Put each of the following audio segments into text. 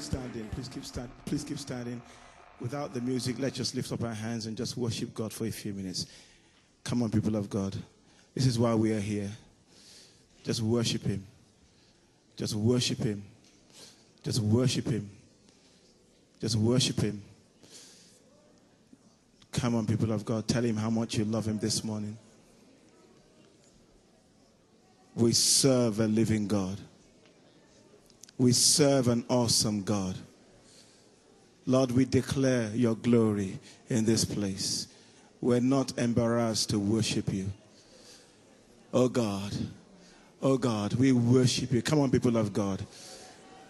standing. Please keep stand. Please keep standing. Without the music, let's just lift up our hands and just worship God for a few minutes. Come on, people of God. This is why we are here. Just worship Him. Just worship Him. Just worship Him. Just worship Him. Come on, people of God. Tell Him how much you love Him this morning. We serve a living God. We serve an awesome God. Lord, we declare your glory in this place. We're not embarrassed to worship you. Oh God, oh God, we worship you. Come on, people of God.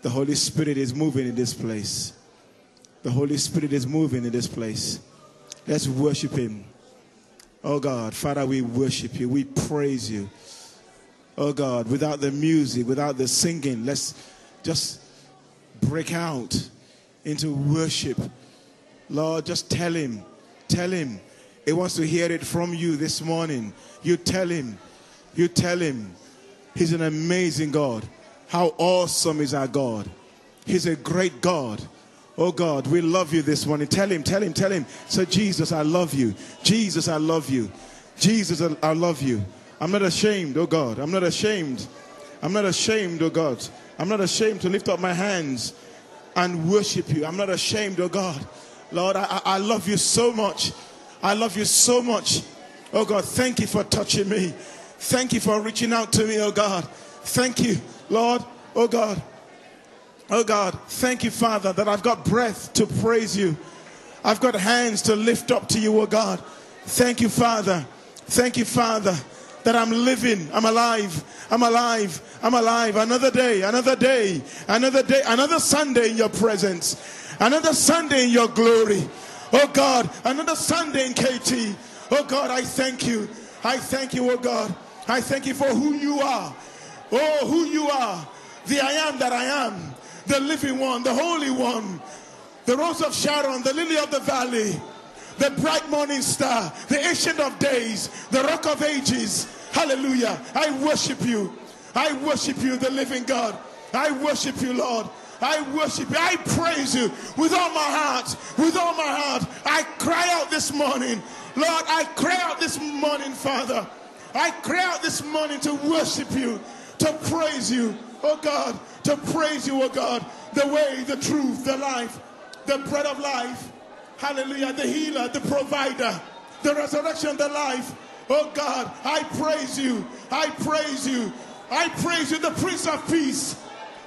The Holy Spirit is moving in this place. The Holy Spirit is moving in this place. Let's worship Him. Oh God, Father, we worship you. We praise you. Oh God, without the music, without the singing, let's just break out into worship. Lord, just tell him, tell him. He wants to hear it from you this morning. You tell him, you tell him. He's an amazing God. How awesome is our God? He's a great God. Oh God, we love you this morning. Tell him, tell him, tell him. So, Jesus, I love you. Jesus, I love you. Jesus, I love you. I'm not ashamed, oh God. I'm not ashamed. I'm not ashamed, oh God. I'm not ashamed to lift up my hands and worship you. I'm not ashamed, oh God. Lord, I, I love you so much. I love you so much. Oh God, thank you for touching me. Thank you for reaching out to me, oh God. Thank you, Lord. Oh God. Oh God, thank you, Father, that I've got breath to praise you. I've got hands to lift up to you, oh God. Thank you, Father. Thank you, Father, that I'm living. I'm alive. I'm alive. I'm alive. Another day, another day, another day, another Sunday in your presence, another Sunday in your glory. Oh God, another Sunday in KT. Oh God, I thank you. I thank you, oh God. I thank you for who you are. Oh, who you are. The I am that I am. The living one, the holy one. The rose of Sharon, the lily of the valley. The bright morning star, the ancient of days, the rock of ages. Hallelujah. I worship you. I worship you, the living God. I worship you, Lord. I worship you. I praise you with all my heart. With all my heart. I cry out this morning. Lord, I cry out this morning, Father. I cry out this morning to worship you, to praise you, oh God, to praise you, oh God, the way, the truth, the life, the bread of life. Hallelujah. The healer, the provider, the resurrection, the life. Oh God, I praise you. I praise you. I praise you, the Prince of Peace.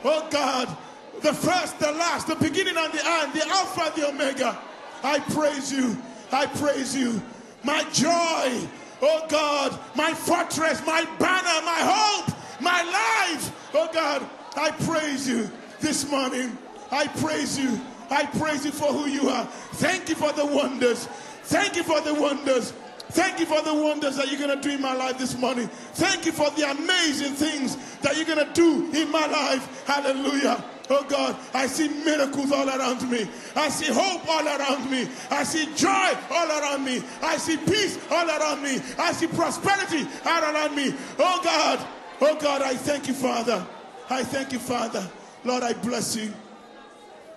Oh God, the first, the last, the beginning and the end, the Alpha, the Omega. I praise you. I praise you. My joy. Oh God, my fortress, my banner, my hope, my life. Oh God, I praise you this morning. I praise you. I praise you for who you are. Thank you for the wonders. Thank you for the wonders. Thank you for the wonders that you're going to do in my life this morning. Thank you for the amazing things that you're going to do in my life. Hallelujah. Oh God, I see miracles all around me. I see hope all around me. I see joy all around me. I see peace all around me. I see prosperity all around me. Oh God, oh God, I thank you, Father. I thank you, Father. Lord, I bless you.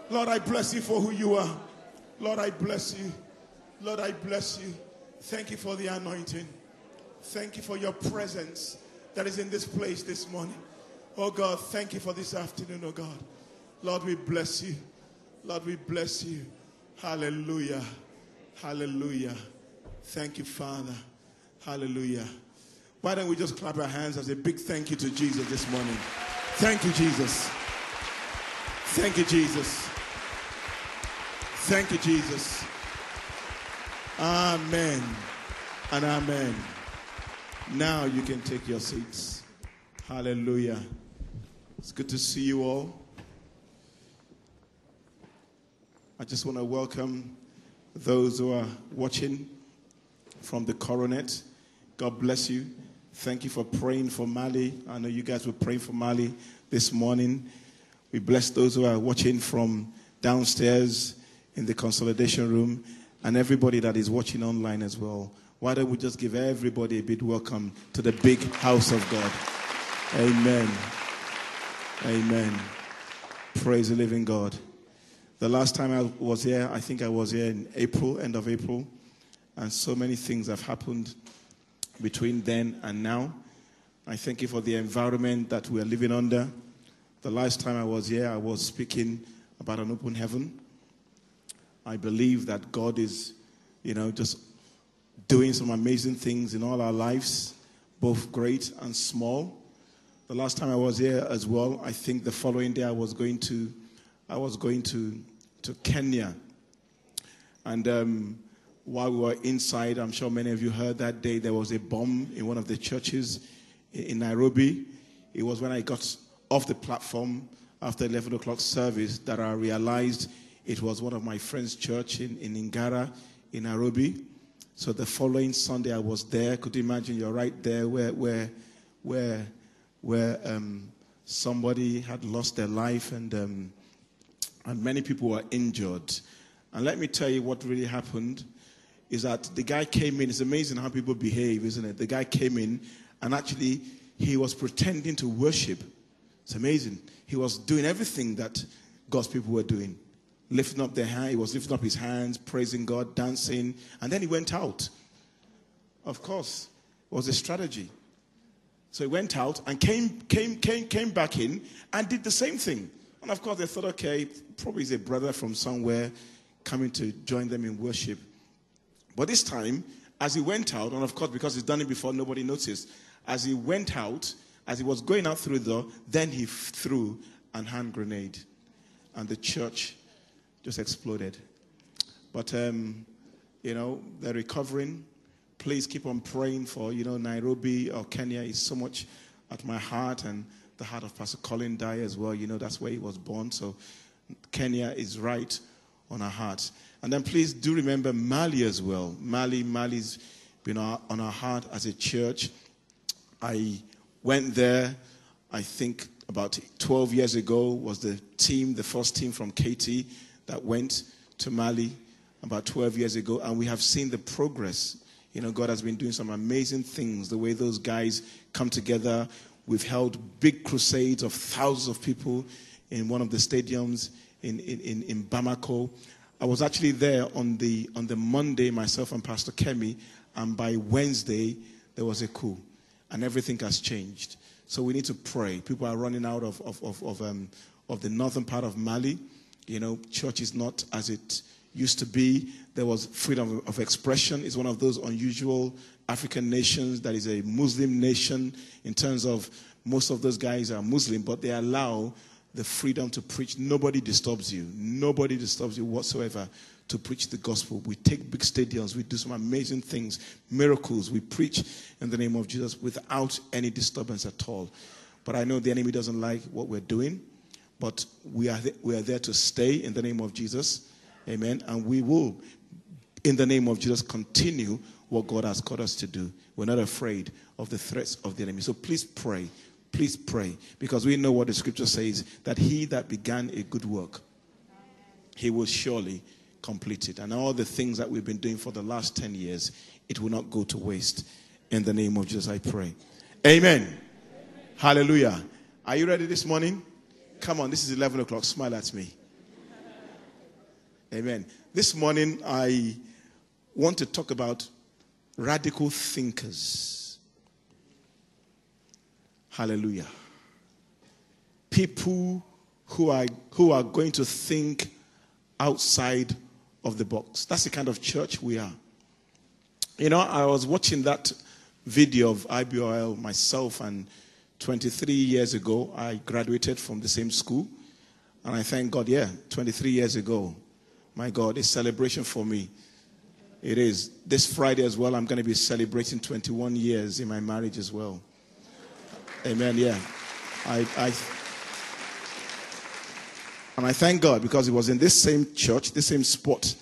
Lord, I bless you for who you are. Lord, I bless you. Lord, I bless you. Thank you for the anointing. Thank you for your presence that is in this place this morning. Oh God, thank you for this afternoon, oh God. Lord, we bless you. Lord, we bless you. Hallelujah. Hallelujah. Thank you, Father. Hallelujah. Why don't we just clap our hands as a big thank you to Jesus this morning? Thank you, Jesus. Thank you, Jesus. Thank you, Jesus. Amen and amen. Now you can take your seats. Hallelujah. It's good to see you all. I just want to welcome those who are watching from the coronet. God bless you. Thank you for praying for Mali. I know you guys were praying for Mali this morning. We bless those who are watching from downstairs in the consolidation room and everybody that is watching online as well. Why don't we just give everybody a big welcome to the big house of God? Amen. Amen. Praise the living God. The last time I was here, I think I was here in April, end of April, and so many things have happened between then and now. I thank you for the environment that we are living under. The last time I was here, I was speaking about an open heaven. I believe that God is, you know, just doing some amazing things in all our lives, both great and small. The last time I was here as well, I think the following day I was going to, I was going to, to Kenya. And um, while we were inside, I'm sure many of you heard that day there was a bomb in one of the churches in Nairobi. It was when I got off the platform after 11 o'clock service that I realized it was one of my friend's church in, in Ngara in Nairobi. So the following Sunday I was there. Could you imagine you're right there where, where, where, where um, somebody had lost their life and, um, and many people were injured. And let me tell you what really happened is that the guy came in. It's amazing how people behave, isn't it? The guy came in and actually he was pretending to worship it's amazing. He was doing everything that God's people were doing. Lifting up their hand, he was lifting up his hands, praising God, dancing, and then he went out. Of course, it was a strategy. So he went out and came, came, came, came back in and did the same thing. And of course, they thought, okay, probably is a brother from somewhere coming to join them in worship. But this time, as he went out, and of course, because he's done it before, nobody noticed, as he went out, as he was going out through the door, then he threw an hand grenade, and the church just exploded. But um, you know they're recovering. Please keep on praying for you know Nairobi or Kenya is so much at my heart and the heart of Pastor Colin Dye as well. You know that's where he was born, so Kenya is right on our heart. And then please do remember Mali as well. Mali, Mali's been on our heart as a church. I Went there, I think about 12 years ago, was the team, the first team from KT that went to Mali about 12 years ago, and we have seen the progress. You know, God has been doing some amazing things, the way those guys come together. We've held big crusades of thousands of people in one of the stadiums in, in, in Bamako. I was actually there on the, on the Monday, myself and Pastor Kemi, and by Wednesday, there was a coup and everything has changed. So we need to pray. People are running out of, of, of, of, um, of the northern part of Mali. You know, church is not as it used to be. There was freedom of expression. It's one of those unusual African nations that is a Muslim nation in terms of most of those guys are Muslim, but they allow the freedom to preach. Nobody disturbs you. Nobody disturbs you whatsoever to preach the gospel. We take big stadiums, we do some amazing things, miracles. We preach in the name of Jesus without any disturbance at all. But I know the enemy doesn't like what we're doing, but we are, th- we are there to stay in the name of Jesus. Amen. And we will, in the name of Jesus, continue what God has called us to do. We're not afraid of the threats of the enemy. So please pray. Please pray. Because we know what the scripture says that he that began a good work, he will surely complete it. And all the things that we've been doing for the last 10 years, it will not go to waste. In the name of Jesus, I pray. Amen. Amen. Hallelujah. Are you ready this morning? Come on, this is 11 o'clock. Smile at me. Amen. This morning, I want to talk about radical thinkers. Hallelujah. People who are, who are going to think outside of the box. That's the kind of church we are. You know, I was watching that video of IBOL myself, and 23 years ago, I graduated from the same school. And I thank God, yeah, 23 years ago. My God, it's celebration for me. It is. This Friday as well, I'm going to be celebrating 21 years in my marriage as well. Amen, yeah. I, I and I thank God because it was in this same church, this same spot,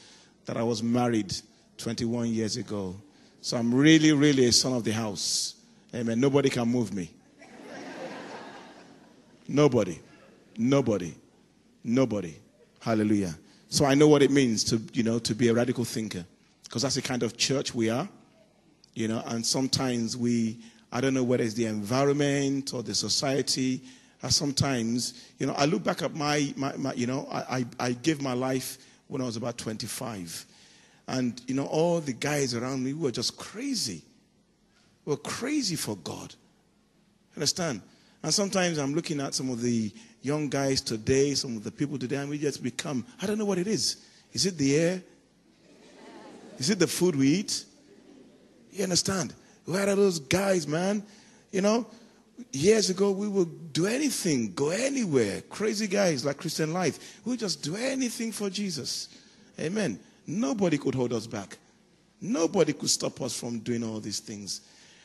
that I was married 21 years ago. So I'm really, really a son of the house. Amen. Nobody can move me. Nobody. Nobody. Nobody. Hallelujah. So I know what it means to, you know, to be a radical thinker. Because that's the kind of church we are. You know, and sometimes we, I don't know whether it's the environment or the society uh, sometimes, you know, I look back at my, my, my you know, I, I, I gave my life when I was about 25. And, you know, all the guys around me were just crazy. Were crazy for God. Understand? And sometimes I'm looking at some of the young guys today, some of the people today, and we just become, I don't know what it is. Is it the air? Is it the food we eat? You understand? Where are those guys, man? You know, years ago we would do anything, go anywhere. Crazy guys like Christian Life. We just do anything for Jesus. Amen. Nobody could hold us back. Nobody could stop us from doing all these things.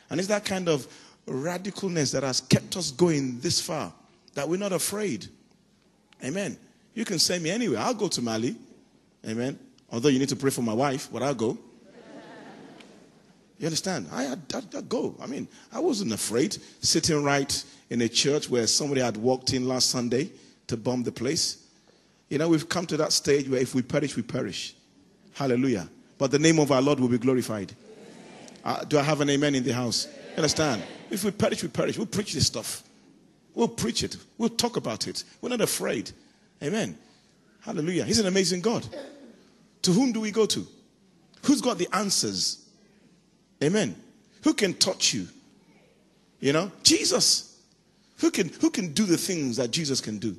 And it's that kind of radicalness that has kept us going this far that we're not afraid. Amen. You can send me anywhere. I'll go to Mali. Amen. Although you need to pray for my wife, but I'll go. You understand? I, I, I, go. I mean, I wasn't afraid sitting right in a church where somebody had walked in last Sunday to bomb the place. You know, we've come to that stage where if we perish, we perish. Hallelujah. But the name of our Lord will be glorified. Uh, do I have an amen in the house? Understand? If we perish, we perish. We'll preach this stuff. We'll preach it. We'll talk about it. We're not afraid. Amen. Hallelujah. He's an amazing God. To whom do we go to? Who's got the answers? Amen. Who can touch you? You know, Jesus. Who can who can do the things that Jesus can do?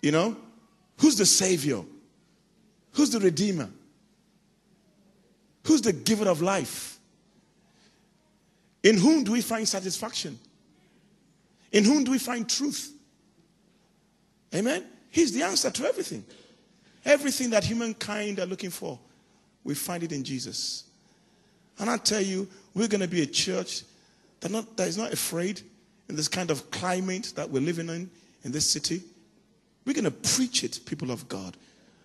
You know, who's the savior? Who's the redeemer? Who's the giver of life? In whom do we find satisfaction? In whom do we find truth? Amen. He's the answer to everything. Everything that humankind are looking for, we find it in Jesus. And I tell you, we're going to be a church that, not, that is not afraid in this kind of climate that we're living in in this city. We're going to preach it, people of God.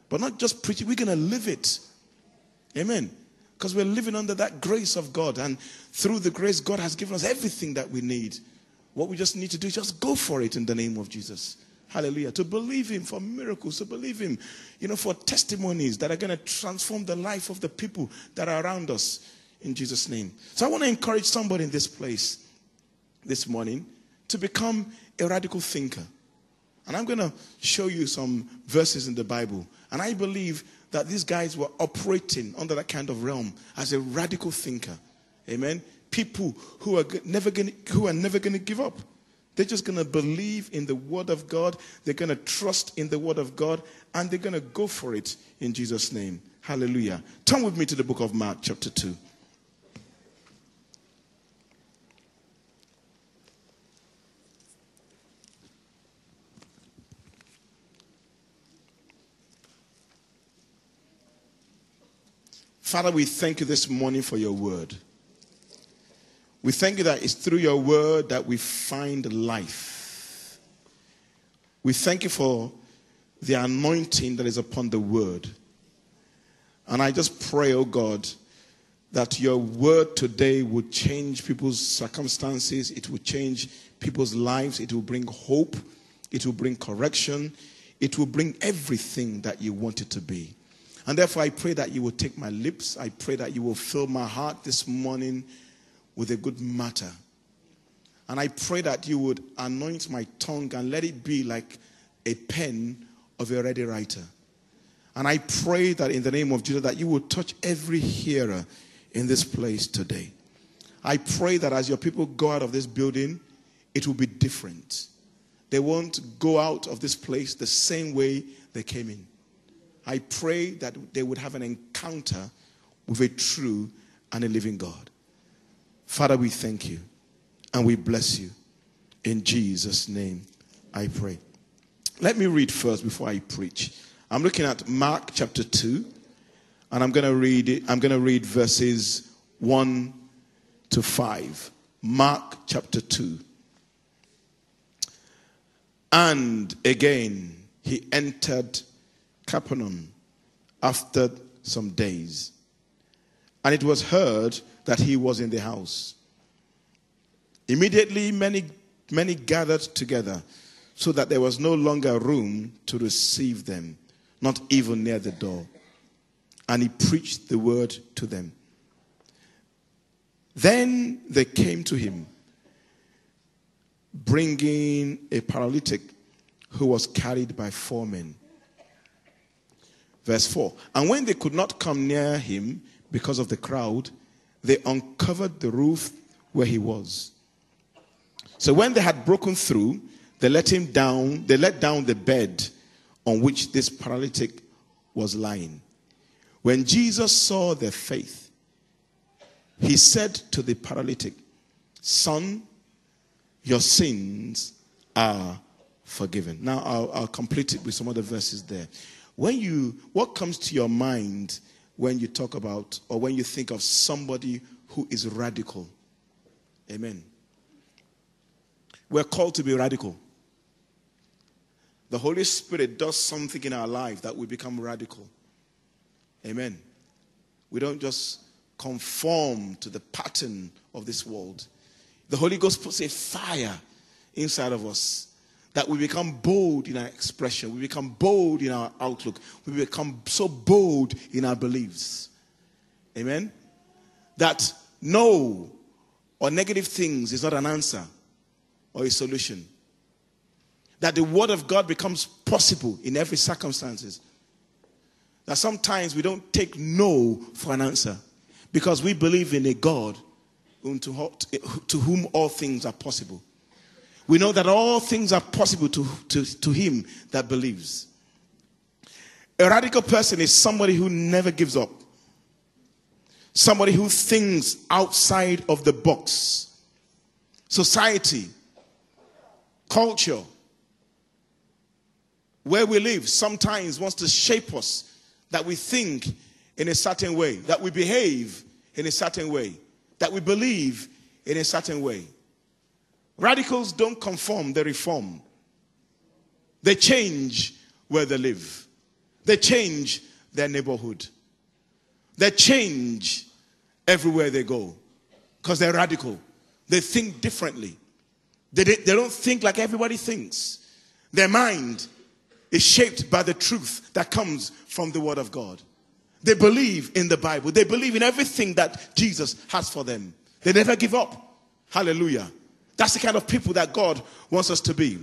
But not just preach it, we're going to live it. Amen. Because we're living under that grace of God. And through the grace, God has given us everything that we need. What we just need to do is just go for it in the name of Jesus. Hallelujah. To believe Him for miracles, to believe Him, you know, for testimonies that are going to transform the life of the people that are around us in Jesus' name. So I want to encourage somebody in this place this morning to become a radical thinker. And I'm going to show you some verses in the Bible. And I believe that these guys were operating under that kind of realm as a radical thinker. Amen. People who are never going who are never going to give up. They're just going to believe in the word of God. They're going to trust in the word of God and they're going to go for it in Jesus name. Hallelujah. Turn with me to the book of Mark chapter 2. Father, we thank you this morning for your word. We thank you that it's through your word that we find life. We thank you for the anointing that is upon the word. And I just pray, oh God, that your word today would change people's circumstances, it will change people's lives, it will bring hope, it will bring correction, it will bring everything that you want it to be. And therefore, I pray that you will take my lips. I pray that you will fill my heart this morning with a good matter. And I pray that you would anoint my tongue and let it be like a pen of a ready writer. And I pray that in the name of Jesus that you will touch every hearer in this place today. I pray that as your people go out of this building, it will be different. They won't go out of this place the same way they came in. I pray that they would have an encounter with a true and a living God. Father, we thank you and we bless you. In Jesus' name, I pray. Let me read first before I preach. I'm looking at Mark chapter 2, and I'm going to read it. I'm going to read verses 1 to 5. Mark chapter 2. And again, he entered Capernaum after some days. And it was heard that he was in the house. Immediately, many, many gathered together so that there was no longer room to receive them, not even near the door. And he preached the word to them. Then they came to him, bringing a paralytic who was carried by four men. Verse 4 And when they could not come near him because of the crowd, they uncovered the roof where he was. So when they had broken through, they let him down, they let down the bed on which this paralytic was lying. When Jesus saw their faith, he said to the paralytic, Son, your sins are forgiven. Now I'll, I'll, complete it with some other verses there. When you, what comes to your mind when you talk about or when you think of somebody who is radical? Amen. We're called to be radical. The Holy Spirit does something in our life that we become radical. Amen. We don't just conform to the pattern of this world. The Holy Ghost puts a fire inside of us that we become bold in our expression, we become bold in our outlook, we become so bold in our beliefs. Amen. That no or negative things is not an answer or a solution. That the word of God becomes possible in every circumstances. That sometimes we don't take no for an answer because we believe in a God to whom all things are possible. We know that all things are possible to, to, to him that believes. A radical person is somebody who never gives up, somebody who thinks outside of the box. Society, culture, where we live sometimes wants to shape us that we think in a certain way, that we behave in a certain way, that we believe in a certain way. Radicals don't conform, they reform. They change where they live, they change their neighborhood, they change everywhere they go because they're radical. They think differently. They, they don't think like everybody thinks. Their mind is shaped by the truth that comes from the Word of God. They believe in the Bible. They believe in everything that Jesus has for them. They never give up. Hallelujah. That's the kind of people that God wants us to be.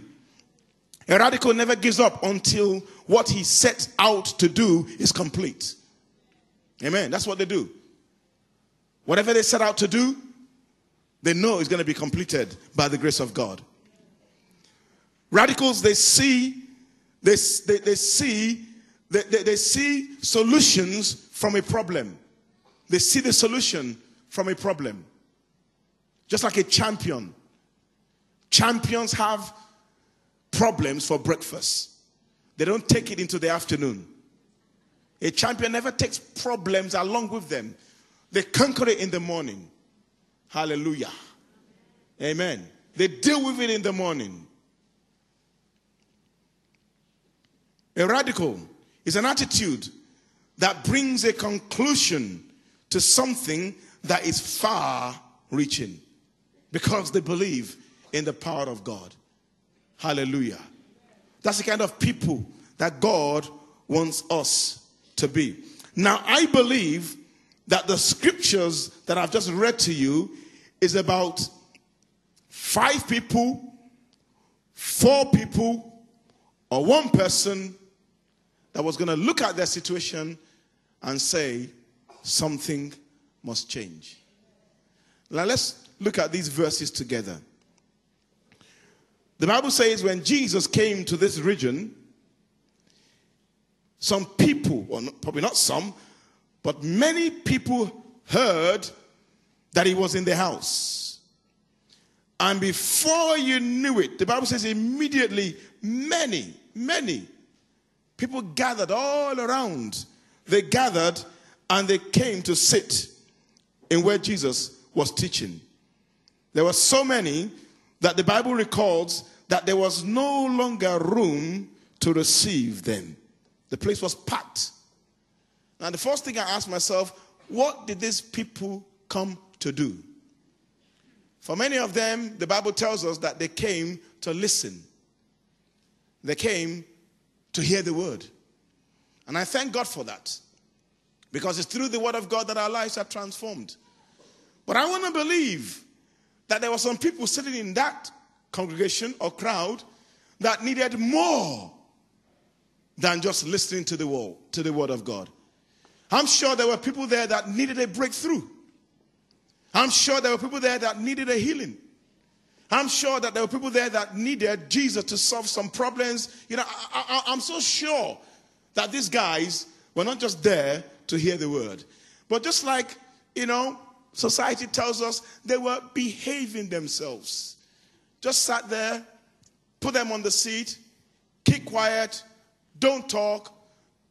A radical never gives up until what he sets out to do is complete. Amen. That's what they do. Whatever they set out to do, they know is going to be completed by the grace of God. Radicals, they see, they, they, they see they, they, they see solutions from a problem. They see the solution from a problem. Just like a champion. Champions have problems for breakfast. They don't take it into the afternoon. A champion never takes problems along with them. They conquer it in the morning. Hallelujah. Amen. They deal with it in the morning. A radical is an attitude that brings a conclusion to something that is far reaching because they believe in the power of God. Hallelujah. That's the kind of people that God wants us to be. Now, I believe that the scriptures that I've just read to you is about five people, four people, or one person that was going to look at their situation and say, something must change. Now let's look at these verses together. The Bible says when Jesus came to this region, some people, or probably not some, but many people heard that he was in the house. And before you knew it, the Bible says immediately many, many People gathered all around. They gathered and they came to sit in where Jesus was teaching. There were so many that the Bible records that there was no longer room to receive them. The place was packed. Now, the first thing I asked myself, what did these people come to do? For many of them, the Bible tells us that they came to listen. They came to hear the word. And I thank God for that. Because it's through the word of God that our lives are transformed. But I want to believe that there were some people sitting in that congregation or crowd that needed more than just listening to the word, to the word of God. I'm sure there were people there that needed a breakthrough. I'm sure there were people there that needed a healing. I'm sure that there were people there that needed Jesus to solve some problems. You know, I, am so sure that these guys were not just there to hear the word, but just like, you know, society tells us, they were behaving themselves. Just sat there, put them on the seat, keep quiet, don't talk,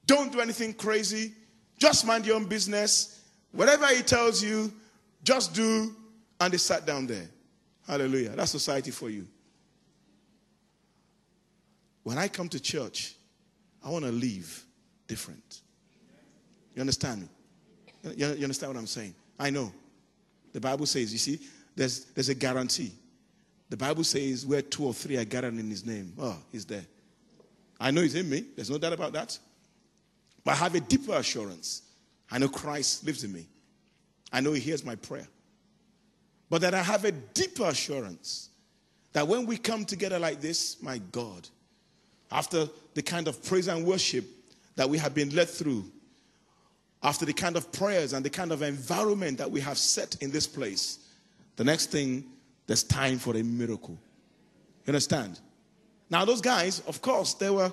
don't do anything crazy, just mind your own business. Whatever he tells you, just do. And they sat down there. Hallelujah. That's society for you. When I come to church, I want to leave different. You understand me? You understand what I'm saying? I know. The Bible says, you see, there's, there's a guarantee. The Bible says, where two or three are gathered in his name, oh, he's there. I know he's in me. There's no doubt about that. But I have a deeper assurance. I know Christ lives in me. I know he hears my prayer. But that I have a deeper assurance that when we come together like this, my God, after the kind of praise and worship that we have been led through, after the kind of prayers and the kind of environment that we have set in this place, the next thing, there's time for a miracle. You understand? Now, those guys, of course, they were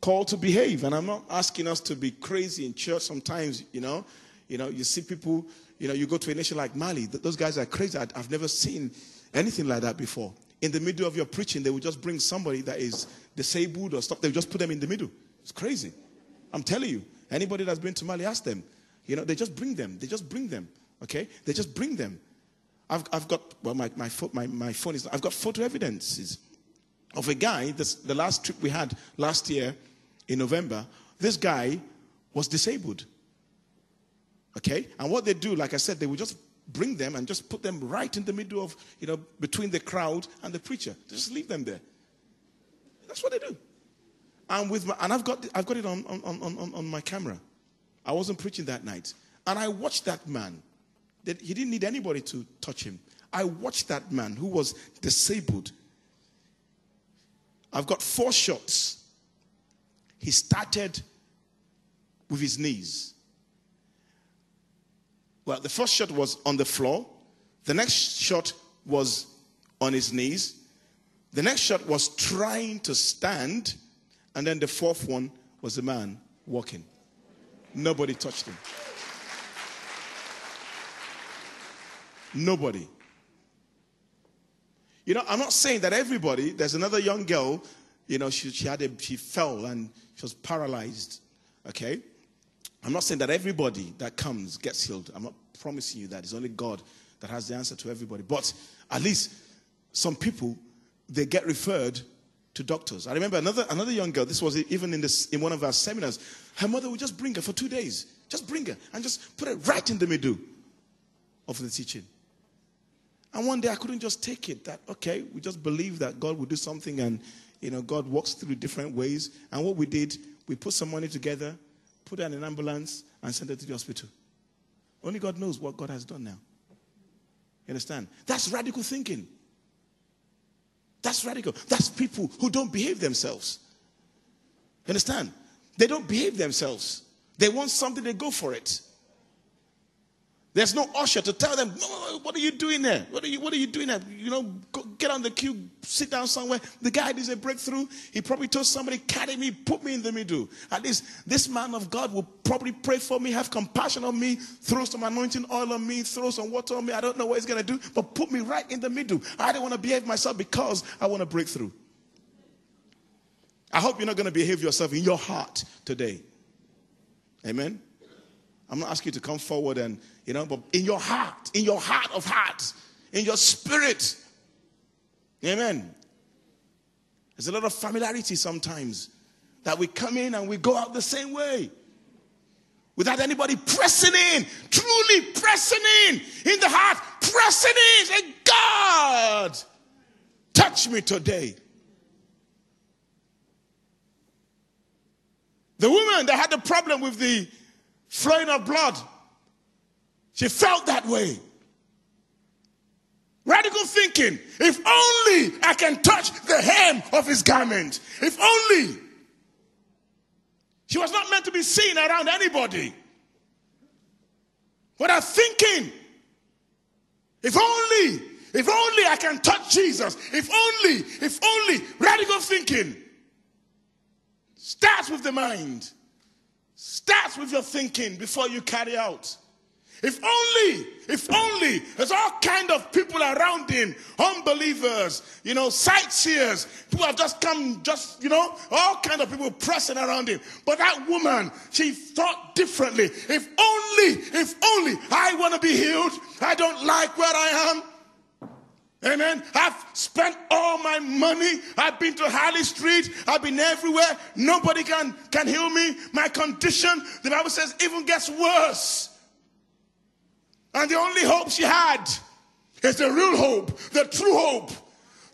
called to behave, and I'm not asking us to be crazy in church. Sometimes, you know, you know, you see people you know, you go to a nation like Mali, those guys are crazy. I've never seen anything like that before. In the middle of your preaching, they will just bring somebody that is disabled or stuff. They will just put them in the middle. It's crazy. I'm telling you. Anybody that's been to Mali, ask them. You know, they just bring them. They just bring them. Okay? They just bring them. I've, I've got, well, my, my, my, my phone is, I've got photo evidences of a guy, this, the last trip we had last year in November, this guy was disabled. Okay? And what they do, like I said, they will just bring them and just put them right in the middle of, you know, between the crowd and the preacher. They Just leave them there. That's what they do. And with my, and I've got I've got it on, on, on, on my camera. I wasn't preaching that night. And I watched that man. That he didn't need anybody to touch him. I watched that man who was disabled. I've got four shots. He started with his knees. Well, the first shot was on the floor. The next shot was on his knees. The next shot was trying to stand. And then the fourth one was the man walking. Nobody touched him. Nobody. You know, I'm not saying that everybody, there's another young girl, you know, she, she had a, she fell and she was paralyzed. Okay? I'm not saying that everybody that comes gets healed. I'm not promising you that. It's only God that has the answer to everybody. But at least some people, they get referred to doctors. I remember another, another young girl, this was even in, this, in one of our seminars. Her mother would just bring her for two days. Just bring her and just put her right in the middle of the teaching. And one day I couldn't just take it that, okay, we just believe that God will do something and, you know, God walks through different ways. And what we did, we put some money together put her in an ambulance, and sent her to the hospital. Only God knows what God has done now. You understand? That's radical thinking. That's radical. That's people who don't behave themselves. You understand? They don't behave themselves. They want something, they go for it. There's no usher to tell them, what are you doing there? What are you, what are you doing there? You know, go, get on the queue, sit down somewhere. The guy needs a breakthrough. He probably told somebody, carry me, put me in the middle. At least this man of God will probably pray for me, have compassion on me, throw some anointing oil on me, throw some water on me. I don't know what he's going to do, but put me right in the middle. I don't want to behave myself because I want to break through. I hope you're not going to behave yourself in your heart today. Amen. I'm not asking you to come forward and, you know, but in your heart, in your heart of hearts, in your spirit. Amen. There's a lot of familiarity sometimes that we come in and we go out the same way without anybody pressing in, truly pressing in, in the heart, pressing in. Say, God, touch me today. The woman that had the problem with the flowing of blood. She felt that way. Radical thinking. If only I can touch the hem of his garment. If only. She was not meant to be seen around anybody. But I'm thinking, if only, if only I can touch Jesus. If only, if only, radical thinking starts with the mind. Starts with your thinking before you carry out. If only, if only, there's all kind of people around him, unbelievers, you know, sightseers, who have just come, just, you know, all kind of people pressing around him. But that woman, she thought differently. If only, if only I want to be healed, I don't like where I am. Amen. I've spent all my money. I've been to Harley Street. I've been everywhere. Nobody can, can heal me. My condition, the Bible says, even gets worse. And the only hope she had is the real hope, the true hope,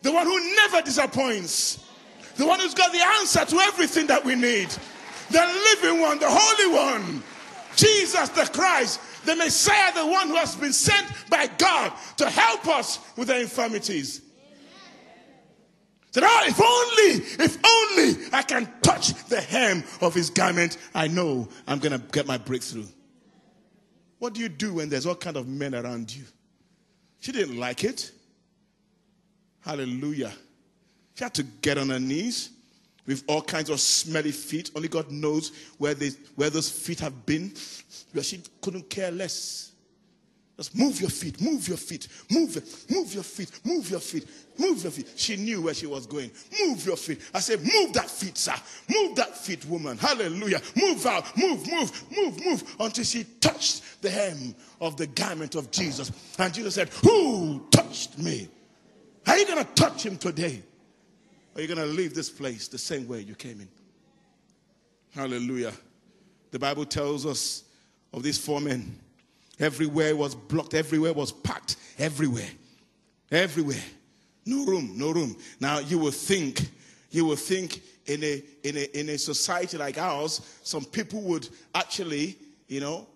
the one who never disappoints, the one who's got the answer to everything that we need, the living one, the holy one, Jesus the Christ, the Messiah, the one who has been sent by God to help us with our infirmities. Said, oh, if only, if only I can touch the hem of his garment, I know I'm going to get my breakthrough. What do you do when there's all kind of men around you? She didn't like it. Hallelujah. She had to get on her knees with all kinds of smelly feet. Only God knows where, they, where those feet have been. But she couldn't care less. Just move your feet, move your feet, move move your feet, move your feet, move your feet. She knew where she was going. Move your feet. I said, move that feet, sir. Move that feet, woman. Hallelujah. Move out, move, move, move, move until she touched the hem of the garment of Jesus. And Jesus said, Who touched me? Are you going to touch him today? Are you going to leave this place the same way you came in? Hallelujah. The Bible tells us of these four men. Everywhere was blocked, everywhere was packed, everywhere. Everywhere. No room, no room. Now you will think, you will think in a in a in a society like ours, some people would actually, you know,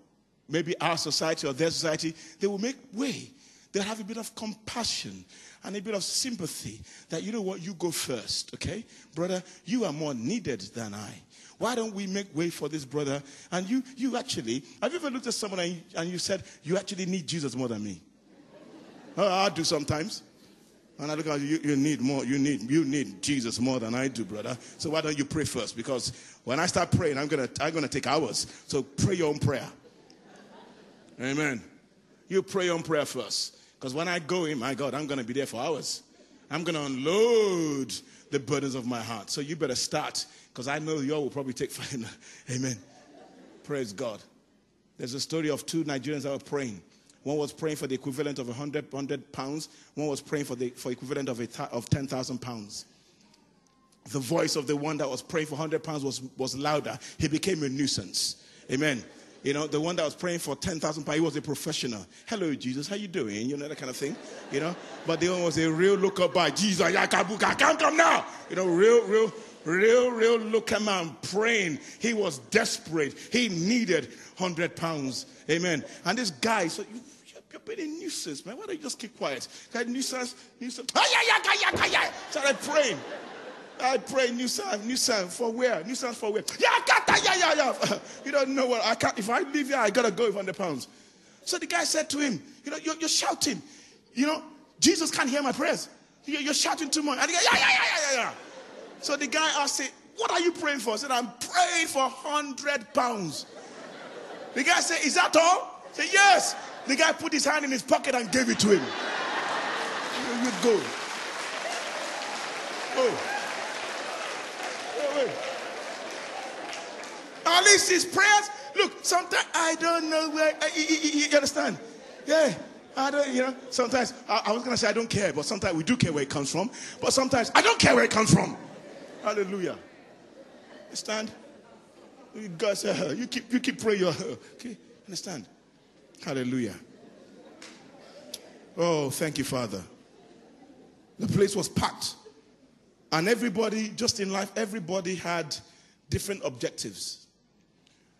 maybe our society or their society, they will make way. They'll have a bit of compassion and a bit of sympathy that you know what, you go first, okay? Brother, you are more needed than I. Why don't we make way for this brother? And you, you actually, have you ever looked at someone and you, and you said, you actually need Jesus more than me? oh, I do sometimes. And I look at you, you need more, you need, you need Jesus more than I do, brother. So why don't you pray first? Because when I start praying, I'm gonna, I'm gonna take hours. So pray your own prayer. Amen. You pray your own prayer first. Because when I go in, my God, I'm gonna be there for hours. I'm gonna unload the burdens of my heart. So you better start because I know y'all will probably take fire. Amen. Praise God. There's a story of two Nigerians that were praying. One was praying for the equivalent of 100, 100 pounds. One was praying for the for equivalent of, a, of 10,000 pounds. The voice of the one that was praying for 100 pounds was, was louder. He became a nuisance. Amen. You know, the one that was praying for 10,000 pounds, he was a professional. Hello, Jesus, how you doing? You know, that kind of thing. You know, but the one was a real looker by Jesus, I can't come now. You know, real, real, real, real looker man praying. He was desperate. He needed 100 pounds. Amen. And this guy, so you, you're being a nuisance, man. Why don't you just keep quiet? Guy, nuisance, nuisance. Started praying. I pray new sound, new sound for where? New sound for where? Yeah, I yeah, yeah, yeah. You don't know what I can't. If I leave here, I gotta go with 100 pounds. So the guy said to him, You know, you're, you're shouting. You know, Jesus can't hear my prayers. You're, you're shouting too much. And he goes, Yeah, yeah, yeah, yeah, yeah. So the guy asked, him, What are you praying for? I said, I'm praying for 100 pounds. The guy said, Is that all? I said, Yes. The guy put his hand in his pocket and gave it to him. You go. Oh. At least his prayers. Look, sometimes I don't know where. You, understand? Yeah. I don't, you know, sometimes I, I was going to say I don't care, but sometimes we do care where it comes from. But sometimes I don't care where it comes from. Hallelujah. Understand? Guys, uh, you keep you keep praying. Your, okay, understand? Hallelujah. Oh, thank you, Father. The place was packed, and everybody, just in life, everybody had different objectives.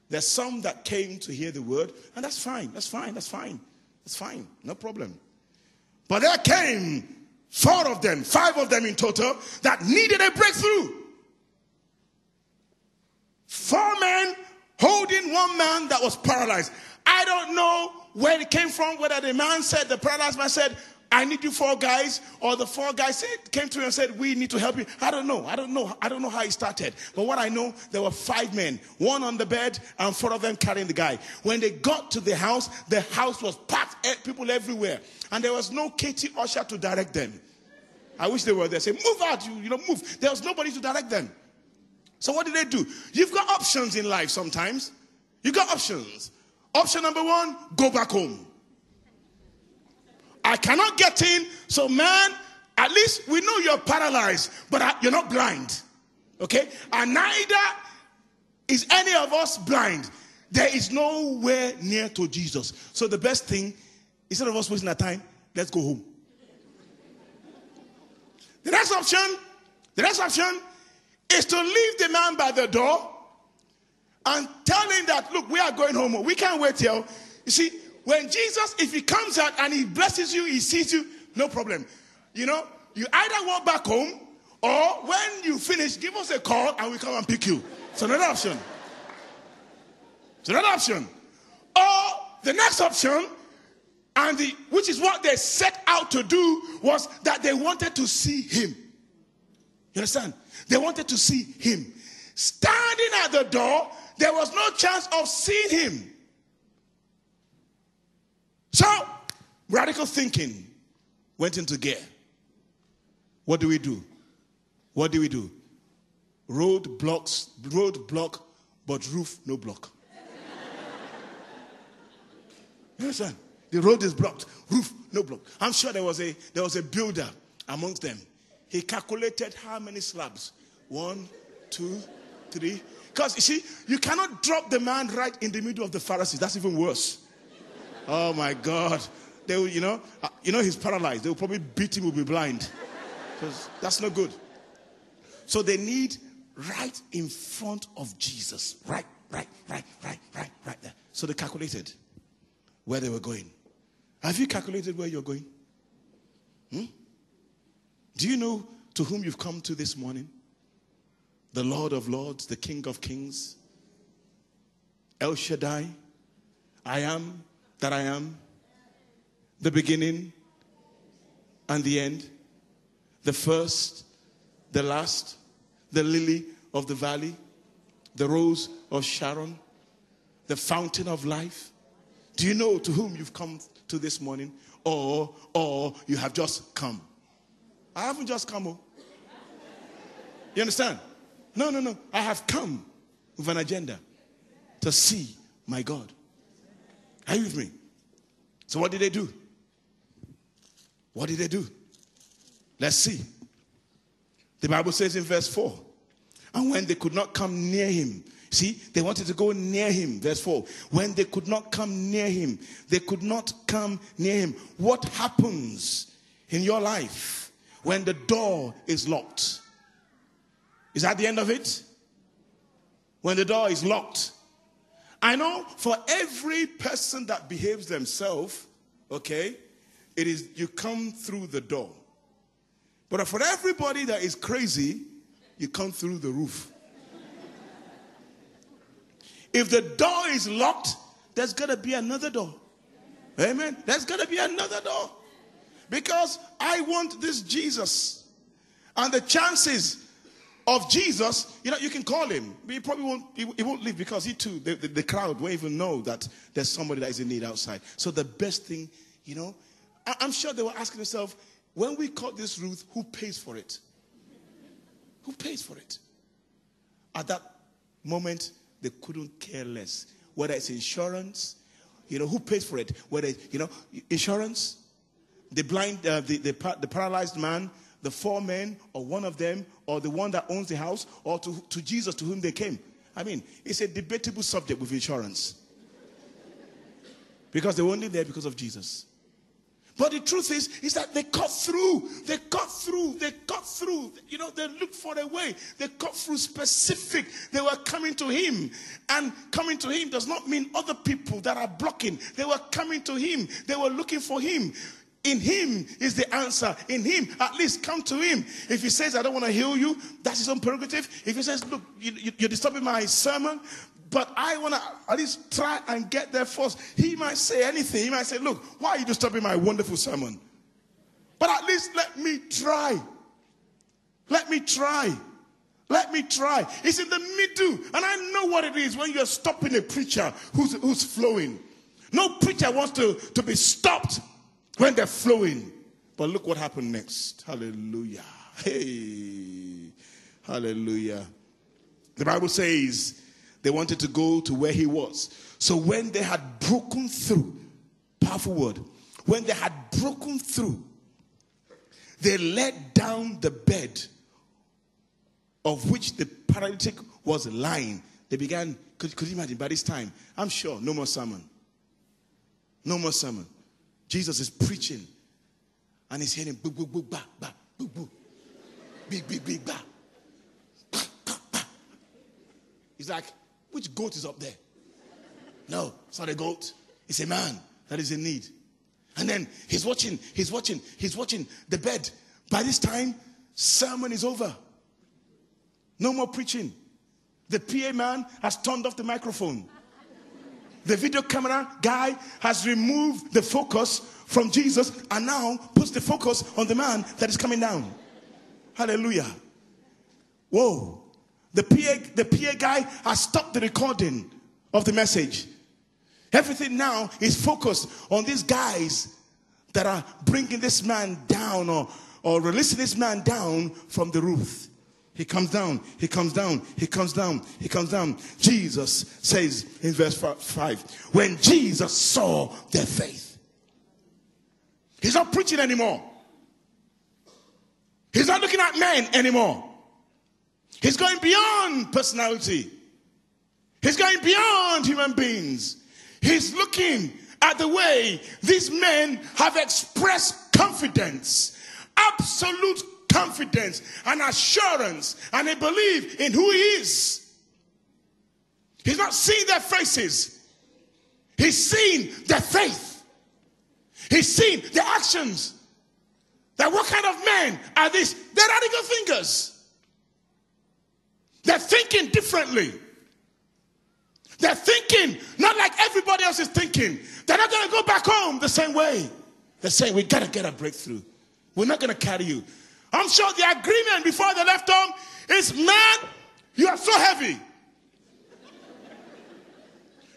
There's some that came to hear the word, and that's fine, that's fine, that's fine, that's fine, no problem. But there came four of them, five of them in total, that needed a breakthrough. Four men holding one man that was paralyzed. I don't know where it came from, whether the man said, the paralyzed man said, I need you four guys, or the four guys said, came to me and said, We need to help you. I don't know. I don't know. I don't know how it started. But what I know, there were five men, one on the bed, and four of them carrying the guy. When they got to the house, the house was packed, eh, people everywhere. And there was no KT Usher to direct them. I wish they were there. Say, move out, you, you know, move. There was nobody to direct them. So what did they do? You've got options in life sometimes. You've got options. Option number one, go back home. I cannot get in, so man, at least we know you're paralyzed, but uh, you're not blind. Okay? And neither is any of us blind. There is nowhere near to Jesus. So the best thing, instead of us wasting our time, let's go home. The next option, the next option is to leave the man by the door and tell him that, look, we are going home. We can't wait here. You see, when Jesus, if he comes out and he blesses you, he sees you, no problem. You know, you either walk back home or when you finish, give us a call and we come and pick you. It's another option. It's another option. Or the next option, and the, which is what they set out to do, was that they wanted to see him. You understand? They wanted to see him. Standing at the door, there was no chance of seeing him. So, radical thinking went into gear. What do we do? What do we do? Road blocks, road block, but roof no block. you understand? The road is blocked, roof no block. I'm sure there was a there was a builder amongst them. He calculated how many slabs. One, two, three. Because you see, you cannot drop the man right in the middle of the Pharisees. That's even worse. Oh my God. They will, you know, uh, you know he's paralyzed. They will probably beat him, will be blind. Because that's not good. So they need right in front of Jesus. Right, right, right, right, right, right there. So they calculated where they were going. Have you calculated where you're going? Hmm? Do you know to whom you've come to this morning? The Lord of Lords, the King of Kings, El Shaddai, I am that I am, the beginning and the end, the first, the last, the lily of the valley, the rose of Sharon, the fountain of life. Do you know to whom you've come to this morning? Or, or you have just come? I haven't just come. Oh. You understand? No, no, no. I have come with an agenda to see my God. Are you with me? So, what did they do? What did they do? Let's see. The Bible says in verse 4 and when they could not come near him, see, they wanted to go near him. Verse 4 when they could not come near him, they could not come near him. What happens in your life when the door is locked? Is that the end of it? When the door is locked, I know for every person that behaves themselves, okay, it is you come through the door. But for everybody that is crazy, you come through the roof. if the door is locked, there's going to be another door. Amen. There's going to be another door. Because I want this Jesus. And the chances of Jesus, you know, you can call him. He probably won't, he, he won't leave because he too, the, the, the, crowd won't even know that there's somebody that is in need outside. So the best thing, you know, I, I'm sure they were asking themselves, when we cut this Ruth, who pays for it? Who pays for it? At that moment, they couldn't care less. Whether it's insurance, you know, who pays for it? Whether, you know, insurance, the blind, uh, the, the, the paralyzed man, the four men, or one of them, or the one that owns the house, or to, to Jesus to whom they came. I mean, it's a debatable subject with insurance. Because they were only there because of Jesus. But the truth is, is that they cut through. They cut through. They cut through. You know, they looked for a way. They cut through specific. They were coming to him. And coming to him does not mean other people that are blocking. They were coming to him. They were looking for him. In him is the answer. In him, at least come to him. If he says, I don't want to heal you, that's his own prerogative. If he says, Look, you, you, you're disturbing my sermon, but I want to at least try and get there first. He might say anything. He might say, Look, why are you disturbing my wonderful sermon? But at least let me try. Let me try. Let me try. It's in the middle. And I know what it is when you're stopping a preacher who's, who's flowing. No preacher wants to, to be stopped when they're flowing. But look what happened next. Hallelujah. Hey. Hallelujah. The Bible says they wanted to go to where he was. So when they had broken through, powerful word, when they had broken through, they let down the bed of which the paralytic was lying. They began, could, could you imagine, by this time, I'm sure, no more sermon. No more sermon. Jesus is preaching, and he's hearing boo, boo, boo, ba, ba, boo, boo, big, big, big, ba. He's like, which goat is up there? No, it's not a goat. It's a man that is in need. And then he's watching, he's watching, he's watching the bed. By this time, sermon is over. No more preaching. The PA man has turned off the microphone. The video camera guy has removed the focus from Jesus and now puts the focus on the man that is coming down. Hallelujah. Whoa. The PA, the PA guy has stopped the recording of the message. Everything now is focused on these guys that are bringing this man down or, or releasing this man down from the roof. He comes down, he comes down, he comes down, he comes down. Jesus says in verse 5 when Jesus saw their faith, he's not preaching anymore. He's not looking at men anymore. He's going beyond personality. He's going beyond human beings. He's looking at the way these men have expressed confidence, absolute confidence and assurance and a belief in who he is. He's not seeing their faces. He's seeing their faith. He's seeing their actions. That what kind of men are these? They're radical thinkers. They're thinking differently. They're thinking not like everybody else is thinking. They're not going to go back home the same way. They're saying, we got to get a breakthrough. We're not going to carry you. I'm sure the agreement before they left home is man, you are so heavy.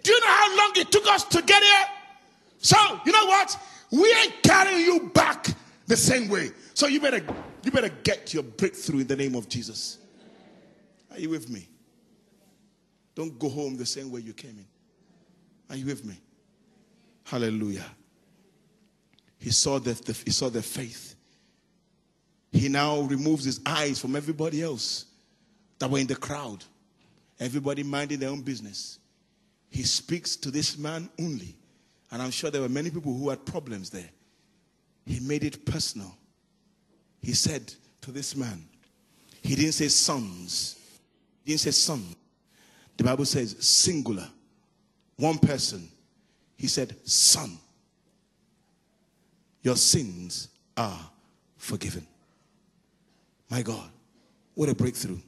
Do you know how long it took us to get here? So, you know what? We ain't carrying you back the same way. So you better you better get your breakthrough in the name of Jesus. Are you with me? Don't go home the same way you came in. Are you with me? Hallelujah. He saw the, the he saw the faith. He now removes his eyes from everybody else that were in the crowd. Everybody minding their own business. He speaks to this man only. And I'm sure there were many people who had problems there. He made it personal. He said to this man, he didn't say sons. He didn't say son. The Bible says singular. One person. He said, Son, your sins are forgiven. My God, what a breakthrough.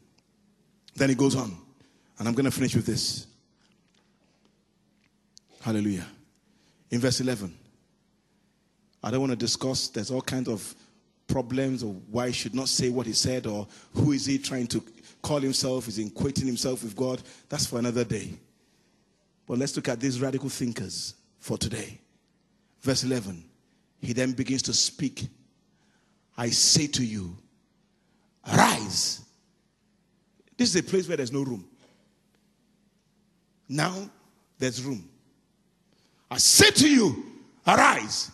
Then he goes on, and I'm going to finish with this. Hallelujah. In verse 11, I don't want to discuss, there's all kinds of problems or why he should not say what he said or who is he trying to call himself, is he equating himself with God. That's for another day. But let's look at these radical thinkers for today. Verse 11, he then begins to speak. I say to you, Arise. This is a place where there's no room. Now there's room. I say to you, arise,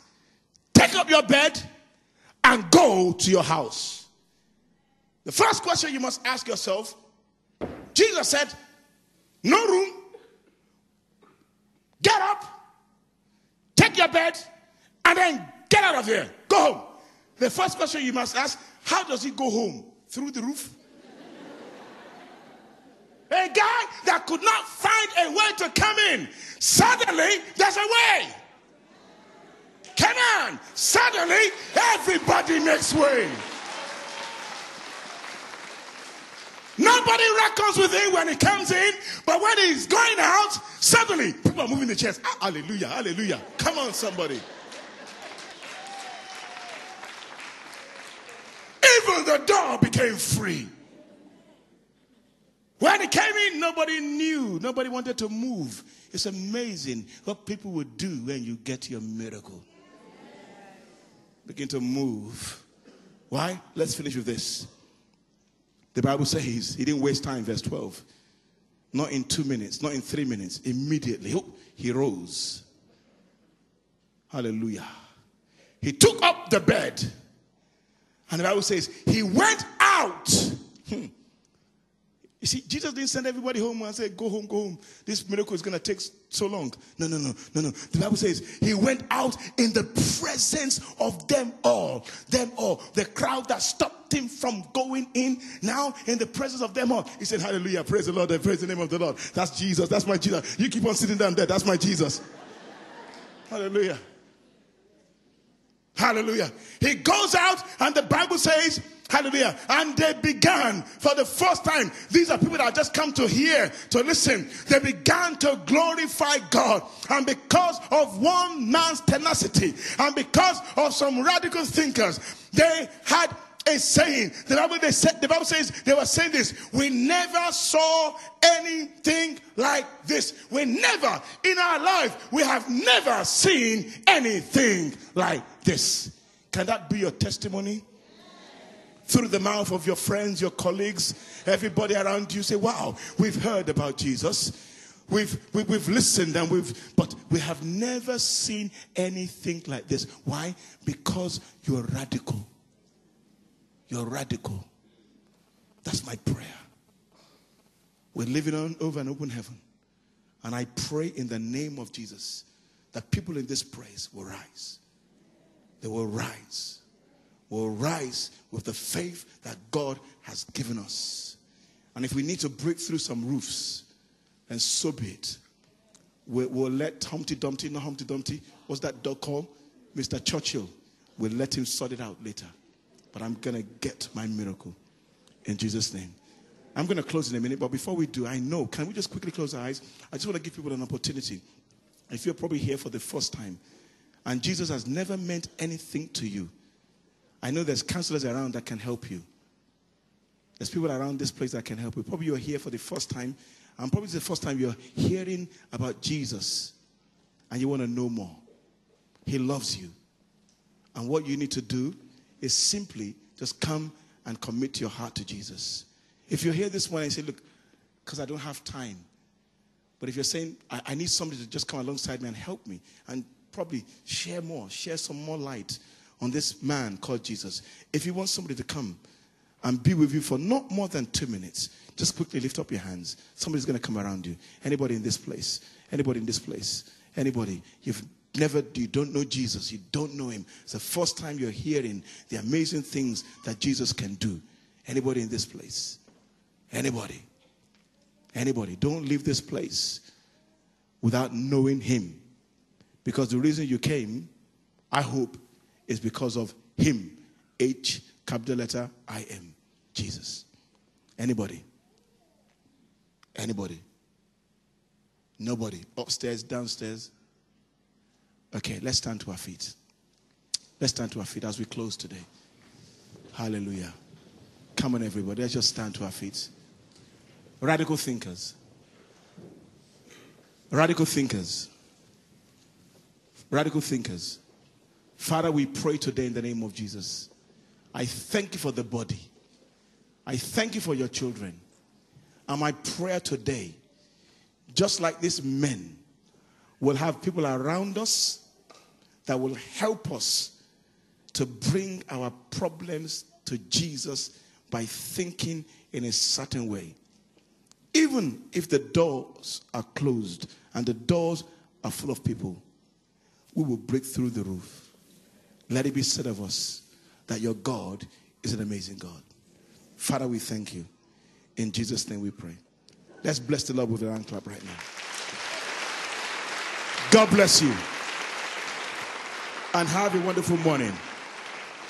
take up your bed, and go to your house. The first question you must ask yourself Jesus said, No room. Get up, take your bed, and then get out of here. Go home. The first question you must ask how does he go home? Through the roof? a guy that could not find a way to come in. Suddenly, there's a way. Come on! Suddenly, everybody makes way. Nobody reckons with him when he comes in, but when he's going out, suddenly people are moving the chairs. Ah, hallelujah, hallelujah. Come on, somebody. The door became free. When he came in, nobody knew. Nobody wanted to move. It's amazing what people would do when you get your miracle. Begin to move. Why? Let's finish with this. The Bible says he didn't waste time, verse 12. Not in two minutes, not in three minutes. Immediately, oh, he rose. Hallelujah. He took up the bed. And the Bible says he went out. Hmm. You see, Jesus didn't send everybody home and say, Go home, go home. This miracle is going to take so long. No, no, no, no, no. The Bible says he went out in the presence of them all. Them all. The crowd that stopped him from going in. Now, in the presence of them all, he said, Hallelujah, praise the Lord, and praise the name of the Lord. That's Jesus. That's my Jesus. You keep on sitting down there. That's my Jesus. Hallelujah. Hallelujah. He goes out, and the Bible says, Hallelujah. And they began for the first time. These are people that just come to hear, to listen. They began to glorify God. And because of one man's tenacity, and because of some radical thinkers, they had a saying. The Bible, they said, the Bible says they were saying this. We never saw anything like this. We never, in our life, we have never seen anything like this. Can that be your testimony? Through the mouth of your friends, your colleagues, everybody around you say, Wow, we've heard about Jesus. We've, we, have we have listened and we've, but we have never seen anything like this. Why? Because you're radical. You're radical. That's my prayer. We're living on over an open heaven. And I pray in the name of Jesus that people in this place will rise. They will rise. Will rise with the faith that God has given us. And if we need to break through some roofs, then so be it. We'll, we'll let Humpty Dumpty, not Humpty Dumpty, what's that dog called? Mr. Churchill. We'll let him sort it out later but I'm going to get my miracle in Jesus' name. I'm going to close in a minute, but before we do, I know, can we just quickly close our eyes? I just want to give people an opportunity. If you're probably here for the first time and Jesus has never meant anything to you, I know there's counselors around that can help you. There's people around this place that can help you. Probably you're here for the first time, and probably it's the first time you're hearing about Jesus and you want to know more. He loves you. And what you need to do is simply just come and commit your heart to Jesus. If you're here this morning and say, Look, because I don't have time. But if you're saying, I, I, need somebody to just come alongside me and help me and probably share more, share some more light on this man called Jesus. If you want somebody to come and be with you for not more than two minutes, just quickly lift up your hands. Somebody's going to come around you. Anybody in this place? Anybody in this place? Anybody? You've never you don't know Jesus, you don't know him. It's the first time you're hearing the amazing things that Jesus can do. Anybody in this place? Anybody? Anybody? Don't leave this place without knowing him. Because the reason you came, I hope, is because of him. H capital letter I M. Jesus. Anybody? Anybody? Nobody. Upstairs, downstairs. Okay, let's stand to our feet. Let's stand to our feet as we close today. Hallelujah. Come on, everybody. Let's just stand to our feet. Radical thinkers. Radical thinkers. Radical thinkers. Father, we pray today in the name of Jesus. I thank you for the body. I thank you for your children. And my prayer today, just like these men, will have people around us that will help us to bring our problems to Jesus by thinking in a certain way. Even if the doors are closed and the doors are full of people, we will break through the roof. Let it be said of us that your God is an amazing God. Father, we thank you. In Jesus' name we pray. Let's bless the Lord with a hand clap right now. God bless you. and have a wonderful morning.